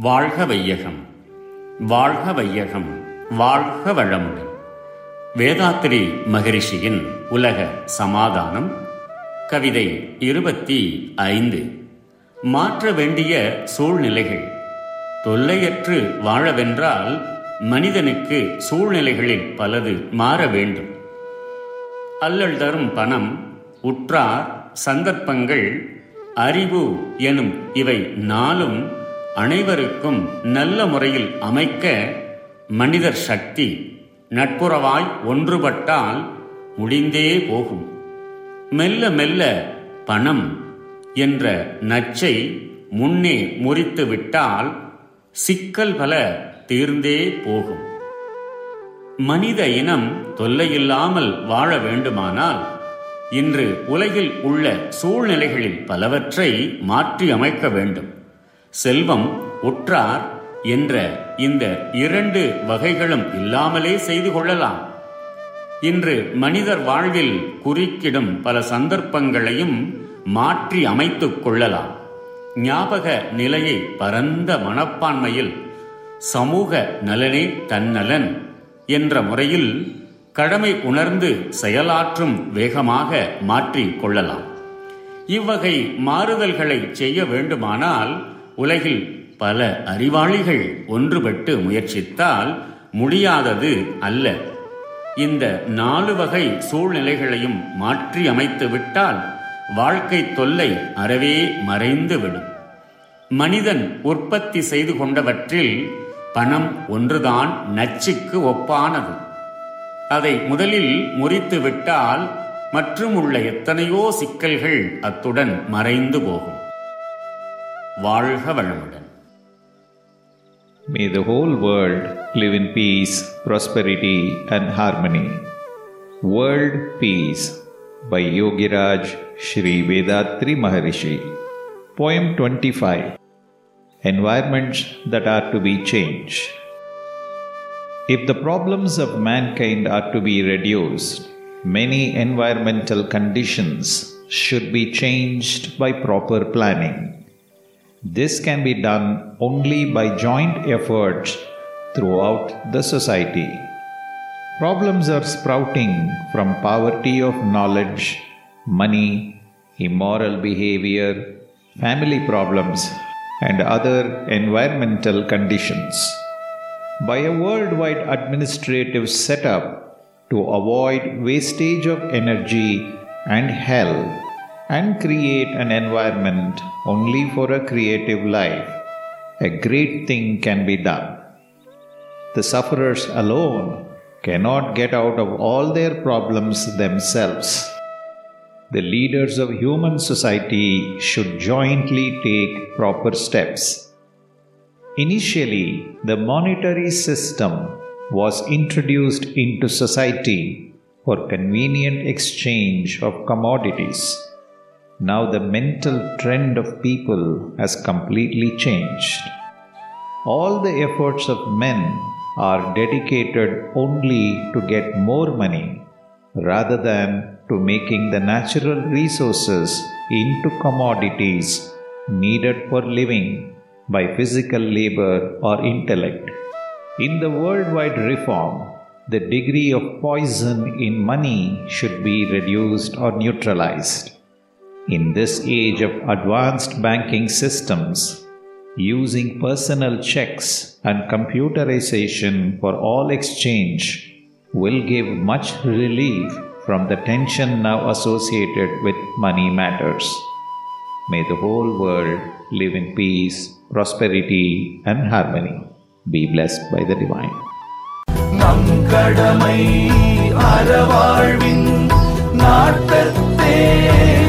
வாழ்க வையகம் வாழ்க வையகம் வாழ்க வளமுடன். வேதாத்திரி மகரிஷியின் உலக சமாதானம் கவிதை இருபத்தி ஐந்து. மாற்ற வேண்டிய சூழ்நிலைகள். தொல்லையற்று வாழவென்றால் மனிதனுக்கு சூழ்நிலைகளில் பலது மாற வேண்டும். அல்லல் தரும் பணம் உற்றார் சந்தர்ப்பங்கள் அறிவு எனும் இவை நாளும் அனைவருக்கும் நல்ல முறையில் அமைக்க மனிதர் சக்தி நட்புறவாய் ஒன்றுபட்டால் முடிந்தே போகும். மெல்ல மெல்ல பணம் என்ற நச்சை முன்னே முறித்து விட்டால் சிக்கல் பல தீர்ந்தே போகும். மனித இனம் தொல்லையில்லாமல் வாழ வேண்டுமானால் இன்று உலகில் உள்ள சூழ்நிலைகளில் பலவற்றை மாற்றி அமைக்க வேண்டும். செல்வம் உற்றார் என்ற இந்த இரண்டு வகைகளும் இல்லாமலே செய்து கொள்ளலாம். இன்று மனிதர் வாழ்வில் குறுக்கிடும் பல சந்தர்ப்பங்களையும் மாற்றி அமைத்துக் கொள்ளலாம். ஞாபக நிலையை பரந்த மனப்பான்மையில் சமூக நலனே தன்னலன் என்ற முறையில் கடமை உணர்ந்து செயலாற்றும் வேகமாக மாற்றிக் கொள்ளலாம். இவ்வகை மாறுதல்களை செய்ய வேண்டுமானால் உலகில் பல அறிவாளிகள் ஒன்றுபட்டு முயற்சித்தால் முடியாதது அல்ல. இந்த நாலு வகை சூழ்நிலைகளையும் மாற்றி அமைத்து விட்டால் வாழ்க்கை தொல்லை அறவே மறைந்துவிடும். மனிதன் உற்பத்தி செய்து கொண்டவற்றில் பணம் ஒன்றுதான் நச்சுக்கு ஒப்பானது. அதை முதலில் முறித்து விட்டால் மற்றும் உள்ள எத்தனையோ சிக்கல்கள் அத்துடன் மறைந்து போகும். வாழ்க வளமுடன் May the whole world live in peace, prosperity, and harmony. World Peace by Yogiraj Sri Vethathiri Maharishi. Poem 25 Environments that are to be changed. If the problems of mankind are to be reduced, many environmental conditions should be changed by proper planning. This can be done only by joint efforts throughout the society. Problems are sprouting from poverty of knowledge, money, immoral behavior, family problems, and other environmental conditions. By a worldwide administrative setup to avoid wastage of energy and health and create an environment only for a creative life, a great thing can be done. The sufferers alone cannot get out of all their problems themselves. The leaders of human society should jointly take proper steps. Initially, the monetary system was introduced into society for convenient exchange of commodities. Now, the mental trend of people has completely changed. All the efforts of men are dedicated only to get more money rather than to making the natural resources into commodities needed for living by physical labor or intellect. In the worldwide reform, the degree of poison in money should be reduced or neutralized. In this age of advanced banking systems, using personal checks and computerization for all exchange will give much relief from the tension now associated with money matters. May the whole world live in peace, prosperity, and harmony. Be blessed by the Divine. நம் கடமை அறவாழ்வின் நாட்டத்தே சிறக்கட்டும்